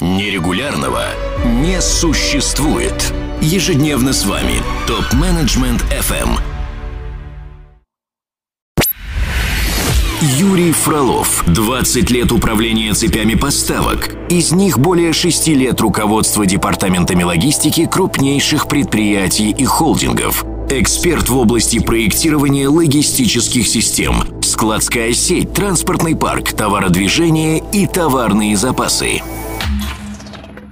Нерегулярного не существует. Ежедневно с вами ТОП-менеджмент FM. Юрий Фролов. 20 лет управления цепями поставок. Из них более 6 лет руководства департаментами логистики крупнейших предприятий и холдингов. Эксперт в области проектирования логистических систем, складская сеть, транспортный парк, товародвижение и товарные запасы.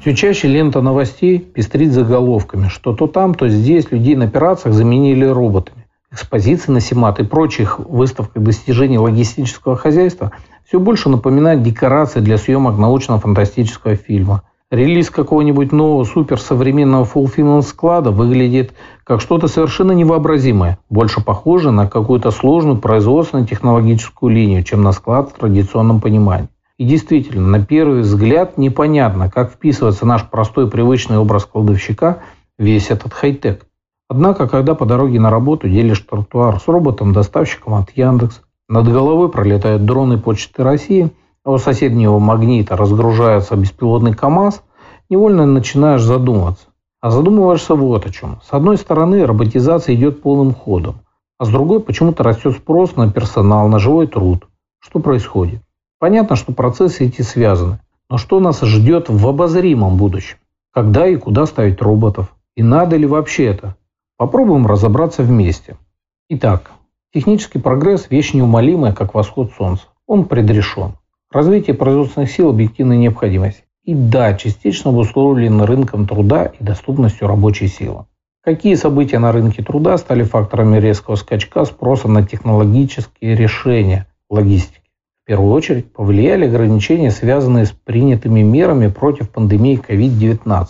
Все чаще лента новостей пестрит заголовками, что то там, то здесь людей на операциях заменили роботами. Экспозиции на Симат и прочих выставках достижений логистического хозяйства все больше напоминают декорации для съемок научно-фантастического фильма. Релиз какого-нибудь нового суперсовременного фулфилмент склада выглядит как что-то совершенно невообразимое, больше похоже на какую-то сложную производственно-технологическую линию, чем на склад в традиционном понимании. И действительно, на первый взгляд непонятно, как вписывается наш простой привычный образ кладовщика весь этот хай-тек. Однако, когда по дороге на работу делишь тротуар с роботом-доставщиком от Яндекс, над головой пролетают дроны Почты России, а у соседнего магнита разгружается беспилотный КАМАЗ, невольно начинаешь задумываться. А задумываешься вот о чем. С одной стороны, роботизация идет полным ходом, а с другой почему-то растет спрос на персонал, на живой труд. Что происходит? Понятно, что процессы эти связаны. Но что нас ждет в обозримом будущем? Когда и куда ставить роботов? И надо ли вообще это? Попробуем разобраться вместе. Итак, технический прогресс – вещь неумолимая, как восход солнца. Он предрешен. Развитие производственных сил – объективная необходимость. И да, частично обусловлено рынком труда и доступностью рабочей силы. Какие события на рынке труда стали факторами резкого скачка спроса на технологические решения логистики? Первую очередь повлияли ограничения, связанные с принятыми мерами против пандемии COVID-19.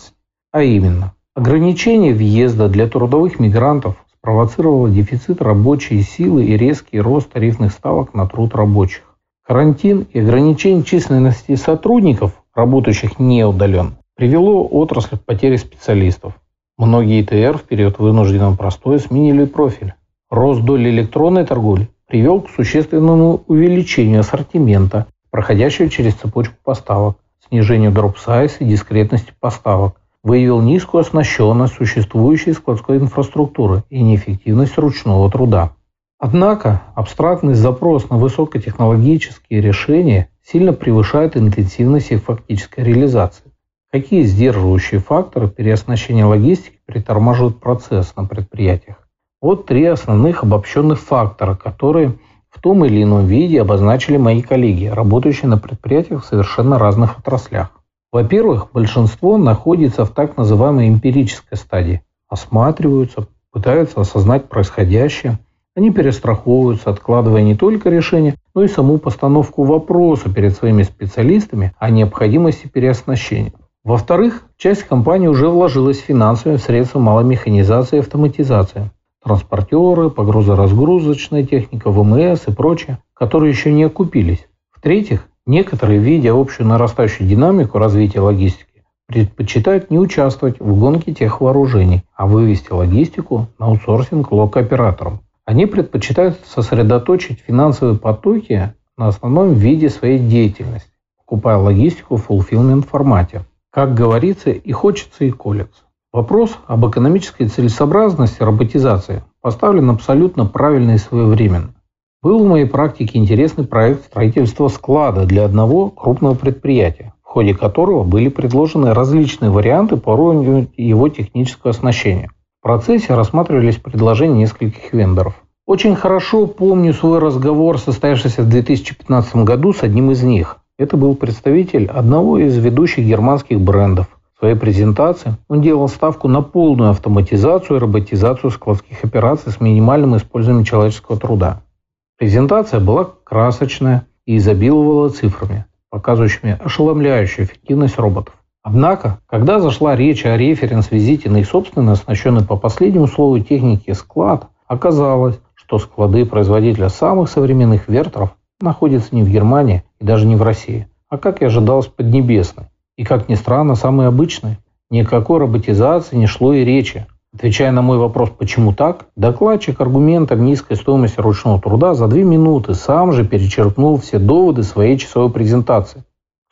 А именно, ограничение въезда для трудовых мигрантов спровоцировало дефицит рабочей силы и резкий рост тарифных ставок на труд рабочих. Карантин и ограничение численности сотрудников, работающих не удаленно, привело отрасль к потере специалистов. Многие ИТР в период вынужденного простоя сменили профиль. Рост доли электронной торговли привел к существенному увеличению ассортимента, проходящего через цепочку поставок, снижению дроп-сайз и дискретности поставок, выявил низкую оснащенность существующей складской инфраструктуры и неэффективность ручного труда. Однако абстрактный запрос на высокотехнологические решения сильно превышает интенсивность их фактической реализации. Какие сдерживающие факторы переоснащения логистики притормаживают процесс на предприятиях? Вот три основных обобщенных фактора, которые в том или ином виде обозначили мои коллеги, работающие на предприятиях в совершенно разных отраслях. Во-первых, большинство находится в так называемой эмпирической стадии. Осматриваются, пытаются осознать происходящее. Они перестраховываются, откладывая не только решение, но и саму постановку вопроса перед своими специалистами о необходимости переоснащения. Во-вторых, часть компании уже вложилась финансовыми в средства малой механизации и автоматизации транспортеры, погрузоразгрузочная техника, ВМС и прочее, которые еще не окупились. В-третьих, некоторые, видя общую нарастающую динамику развития логистики, предпочитают не участвовать в гонке тех вооружений, а вывести логистику на аутсорсинг лок-операторам. Они предпочитают сосредоточить финансовые потоки на основном виде своей деятельности, покупая логистику в fulfillment формате. Как говорится, и хочется, и колется. Вопрос об экономической целесообразности роботизации поставлен абсолютно правильно и своевременно. Был в моей практике интересный проект строительства склада для одного крупного предприятия, в ходе которого были предложены различные варианты по уровню его технического оснащения. В процессе рассматривались предложения нескольких вендоров. Очень хорошо помню свой разговор, состоявшийся в 2015 году с одним из них. Это был представитель одного из ведущих германских брендов – своей презентации он делал ставку на полную автоматизацию и роботизацию складских операций с минимальным использованием человеческого труда. Презентация была красочная и изобиловала цифрами, показывающими ошеломляющую эффективность роботов. Однако, когда зашла речь о референс-визите на их собственно оснащенный по последнему слову техники склад, оказалось, что склады производителя самых современных вертеров находятся не в Германии и даже не в России, а, как и ожидалось, поднебесной, и, как ни странно, самый обычный. Никакой роботизации не шло и речи. Отвечая на мой вопрос, почему так, докладчик аргументом низкой стоимости ручного труда за две минуты сам же перечеркнул все доводы своей часовой презентации.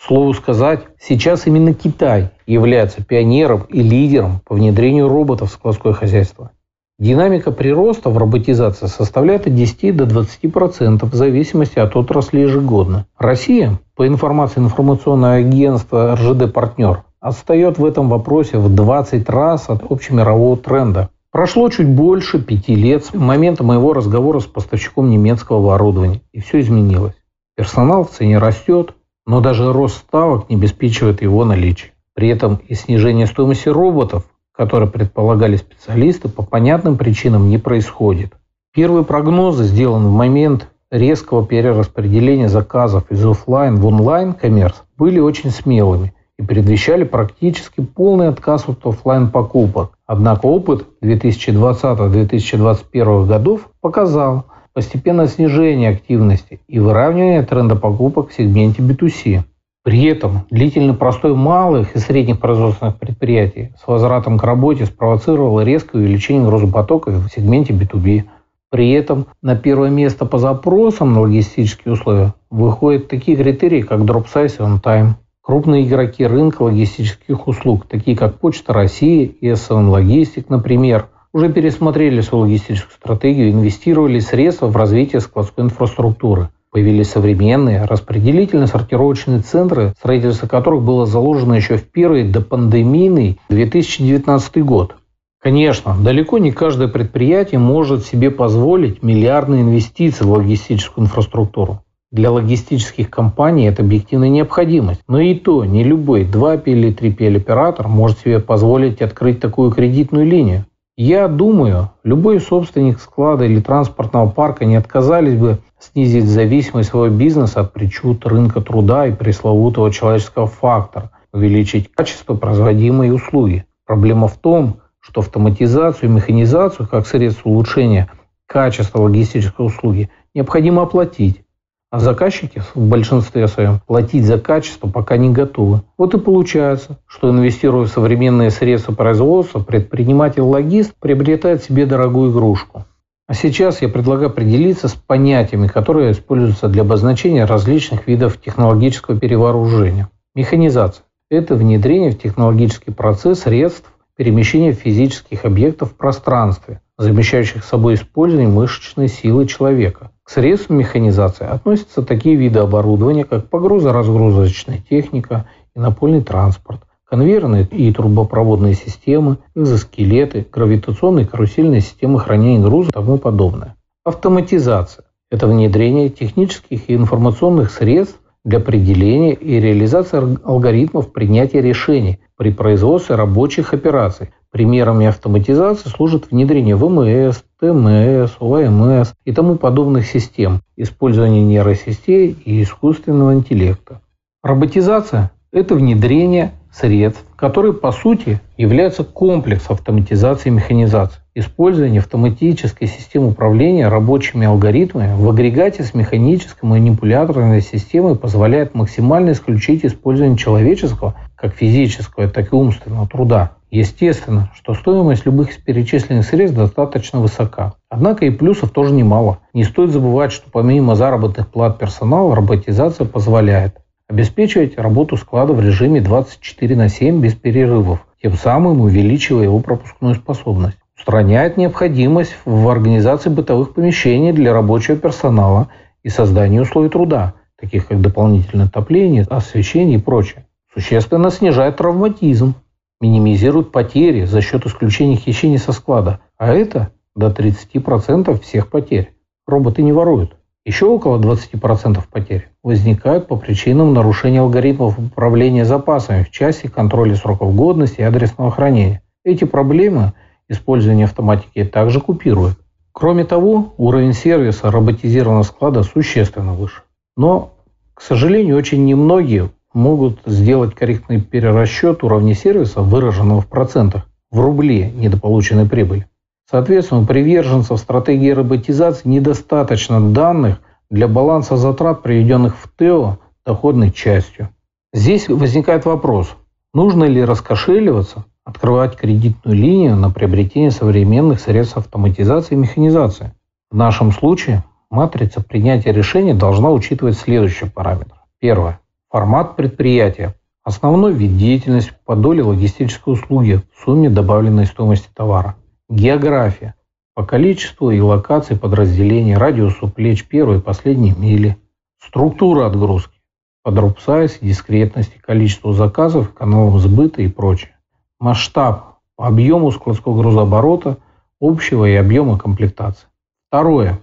слову сказать, сейчас именно Китай является пионером и лидером по внедрению роботов в складское хозяйство. Динамика прироста в роботизации составляет от 10 до 20% в зависимости от отрасли ежегодно. Россия, по информации информационного агентства РЖД «Партнер», отстает в этом вопросе в 20 раз от общемирового тренда. Прошло чуть больше пяти лет с момента моего разговора с поставщиком немецкого оборудования, и все изменилось. Персонал в цене растет, но даже рост ставок не обеспечивает его наличие. При этом и снижение стоимости роботов которые предполагали специалисты, по понятным причинам не происходит. Первые прогнозы, сделанные в момент резкого перераспределения заказов из офлайн в онлайн коммерс, были очень смелыми и предвещали практически полный отказ от офлайн покупок. Однако опыт 2020-2021 годов показал постепенное снижение активности и выравнивание тренда покупок в сегменте B2C. При этом длительный простой малых и средних производственных предприятий с возвратом к работе спровоцировал резкое увеличение грузопотока в сегменте B2B. При этом на первое место по запросам на логистические условия выходят такие критерии, как drop size и on time. Крупные игроки рынка логистических услуг, такие как Почта России и SN Logistic, например, уже пересмотрели свою логистическую стратегию и инвестировали средства в развитие складской инфраструктуры – Появились современные распределительно-сортировочные центры, строительство которых было заложено еще в первый допандемийный 2019 год. Конечно, далеко не каждое предприятие может себе позволить миллиардные инвестиции в логистическую инфраструктуру. Для логистических компаний это объективная необходимость. Но и то не любой 2P или 3P оператор может себе позволить открыть такую кредитную линию. Я думаю, любой собственник склада или транспортного парка не отказались бы снизить зависимость своего бизнеса от причуд рынка труда и пресловутого человеческого фактора, увеличить качество производимой услуги. Проблема в том, что автоматизацию и механизацию как средство улучшения качества логистической услуги необходимо оплатить. А заказчики в большинстве своем платить за качество пока не готовы. Вот и получается, что инвестируя в современные средства производства, предприниматель-логист приобретает себе дорогую игрушку. А сейчас я предлагаю определиться с понятиями, которые используются для обозначения различных видов технологического перевооружения. Механизация – это внедрение в технологический процесс средств перемещения физических объектов в пространстве, замещающих собой использование мышечной силы человека – к средствам механизации относятся такие виды оборудования, как погрузо-разгрузочная техника и напольный транспорт, конвейерные и трубопроводные системы, экзоскелеты, гравитационные и карусельные системы хранения груза и тому подобное. Автоматизация – это внедрение технических и информационных средств для определения и реализации алгоритмов принятия решений при производстве рабочих операций, Примерами автоматизации служит внедрение ВМС, ТМС, ОМС и тому подобных систем, использование нейросетей и искусственного интеллекта. Роботизация – это внедрение средств, которые по сути являются комплексом автоматизации и механизации. Использование автоматической системы управления рабочими алгоритмами в агрегате с механической манипуляторной системой позволяет максимально исключить использование человеческого, как физического, так и умственного труда. Естественно, что стоимость любых из перечисленных средств достаточно высока. Однако и плюсов тоже немало. Не стоит забывать, что помимо заработных плат персонала, роботизация позволяет обеспечивать работу склада в режиме 24 на 7 без перерывов, тем самым увеличивая его пропускную способность. Устраняет необходимость в организации бытовых помещений для рабочего персонала и создании условий труда, таких как дополнительное отопление, освещение и прочее. Существенно снижает травматизм, минимизируют потери за счет исключения хищений со склада, а это до 30% всех потерь. Роботы не воруют. Еще около 20% потерь возникают по причинам нарушения алгоритмов управления запасами в части контроля сроков годности и адресного хранения. Эти проблемы использование автоматики также купирует. Кроме того, уровень сервиса роботизированного склада существенно выше. Но, к сожалению, очень немногие могут сделать корректный перерасчет уровня сервиса, выраженного в процентах, в рубле недополученной прибыли. Соответственно, приверженцев стратегии роботизации недостаточно данных для баланса затрат, приведенных в ТЭО доходной частью. Здесь возникает вопрос, нужно ли раскошеливаться, открывать кредитную линию на приобретение современных средств автоматизации и механизации. В нашем случае матрица принятия решений должна учитывать следующие параметры. Первое Формат предприятия. Основной вид деятельности по доле логистической услуги в сумме добавленной стоимости товара. География. По количеству и локации подразделений, радиусу плеч первой и последней мили. Структура отгрузки. По дроп-сайз, дискретности, количеству заказов, каналам сбыта и прочее. Масштаб. По объему складского грузооборота, общего и объема комплектации. Второе.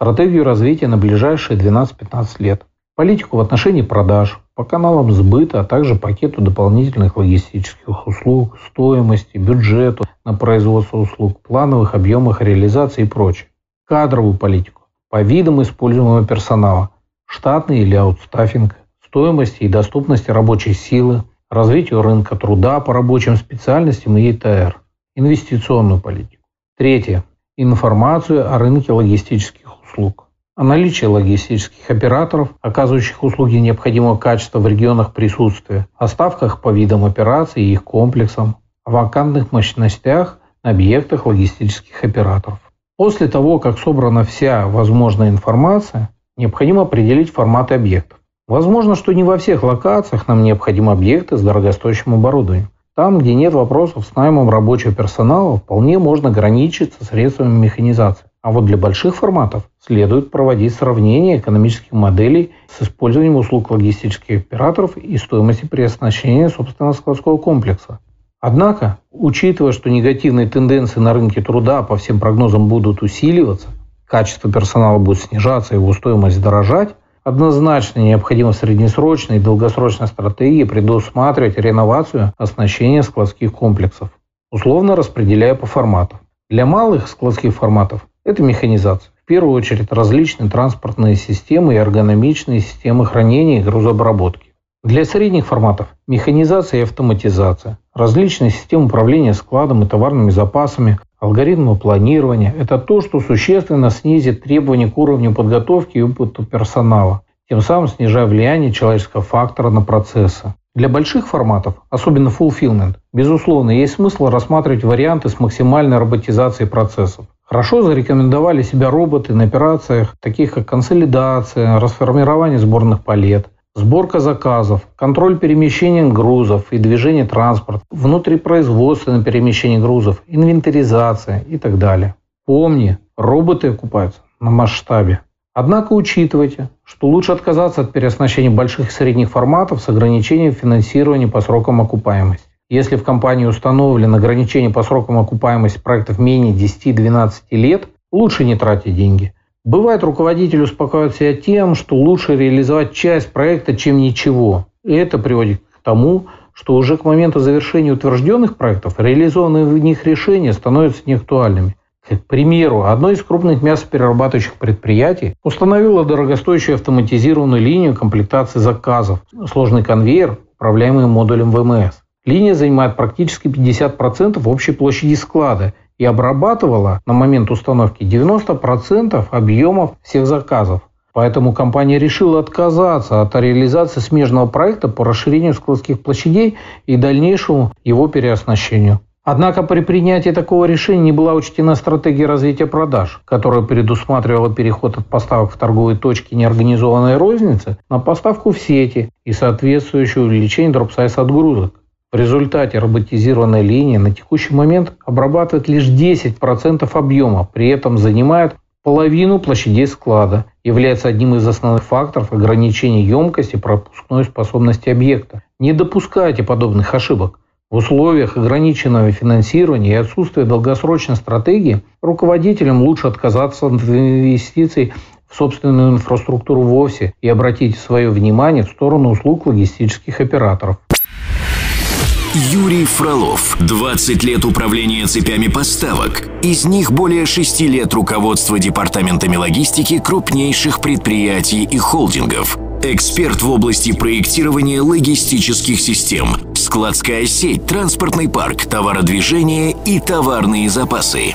Стратегию развития на ближайшие 12-15 лет. Политику в отношении продаж, по каналам сбыта, а также пакету дополнительных логистических услуг, стоимости, бюджету на производство услуг, плановых объемах реализации и прочее. Кадровую политику по видам используемого персонала, штатный или аутстаффинг, стоимости и доступности рабочей силы, развитию рынка труда по рабочим специальностям и ИТР, инвестиционную политику. Третье. Информацию о рынке логистических услуг о наличии логистических операторов, оказывающих услуги необходимого качества в регионах присутствия, о ставках по видам операций и их комплексам, о вакантных мощностях на объектах логистических операторов. После того, как собрана вся возможная информация, необходимо определить форматы объектов. Возможно, что не во всех локациях нам необходимы объекты с дорогостоящим оборудованием. Там, где нет вопросов с наймом рабочего персонала, вполне можно ограничиться средствами механизации. А вот для больших форматов следует проводить сравнение экономических моделей с использованием услуг логистических операторов и стоимости при оснащении собственного складского комплекса. Однако, учитывая, что негативные тенденции на рынке труда по всем прогнозам будут усиливаться, качество персонала будет снижаться, его стоимость дорожать, однозначно необходимо в и долгосрочной стратегии предусматривать реновацию оснащения складских комплексов, условно распределяя по форматам. Для малых складских форматов это механизация. В первую очередь различные транспортные системы и эргономичные системы хранения и грузообработки. Для средних форматов – механизация и автоматизация, различные системы управления складом и товарными запасами, алгоритмы планирования – это то, что существенно снизит требования к уровню подготовки и опыту персонала, тем самым снижая влияние человеческого фактора на процессы. Для больших форматов, особенно fulfillment, безусловно, есть смысл рассматривать варианты с максимальной роботизацией процессов. Хорошо зарекомендовали себя роботы на операциях, таких как консолидация, расформирование сборных палет, сборка заказов, контроль перемещения грузов и движения транспорта, внутрипроизводственное перемещение грузов, инвентаризация и так далее. Помни, роботы окупаются на масштабе. Однако учитывайте, что лучше отказаться от переоснащения больших и средних форматов с ограничением финансирования по срокам окупаемости. Если в компании установлен ограничение по срокам окупаемости проектов менее 10-12 лет, лучше не тратить деньги. Бывает, руководитель успокаивает себя тем, что лучше реализовать часть проекта, чем ничего. И это приводит к тому, что уже к моменту завершения утвержденных проектов реализованные в них решения становятся неактуальными. К примеру, одно из крупных мясоперерабатывающих предприятий установило дорогостоящую автоматизированную линию комплектации заказов, сложный конвейер, управляемый модулем ВМС. Линия занимает практически 50% общей площади склада и обрабатывала на момент установки 90% объемов всех заказов. Поэтому компания решила отказаться от реализации смежного проекта по расширению складских площадей и дальнейшему его переоснащению. Однако при принятии такого решения не была учтена стратегия развития продаж, которая предусматривала переход от поставок в торговые точки неорганизованной розницы на поставку в сети и соответствующее увеличение дропсайз отгрузок. В результате роботизированная линия на текущий момент обрабатывает лишь 10% объема, при этом занимает половину площадей склада, является одним из основных факторов ограничения емкости пропускной способности объекта. Не допускайте подобных ошибок. В условиях ограниченного финансирования и отсутствия долгосрочной стратегии руководителям лучше отказаться от инвестиций в собственную инфраструктуру вовсе и обратить свое внимание в сторону услуг логистических операторов. Юрий Фролов. 20 лет управления цепями поставок. Из них более 6 лет руководства департаментами логистики крупнейших предприятий и холдингов. Эксперт в области проектирования логистических систем. Складская сеть, транспортный парк, товародвижение и товарные запасы.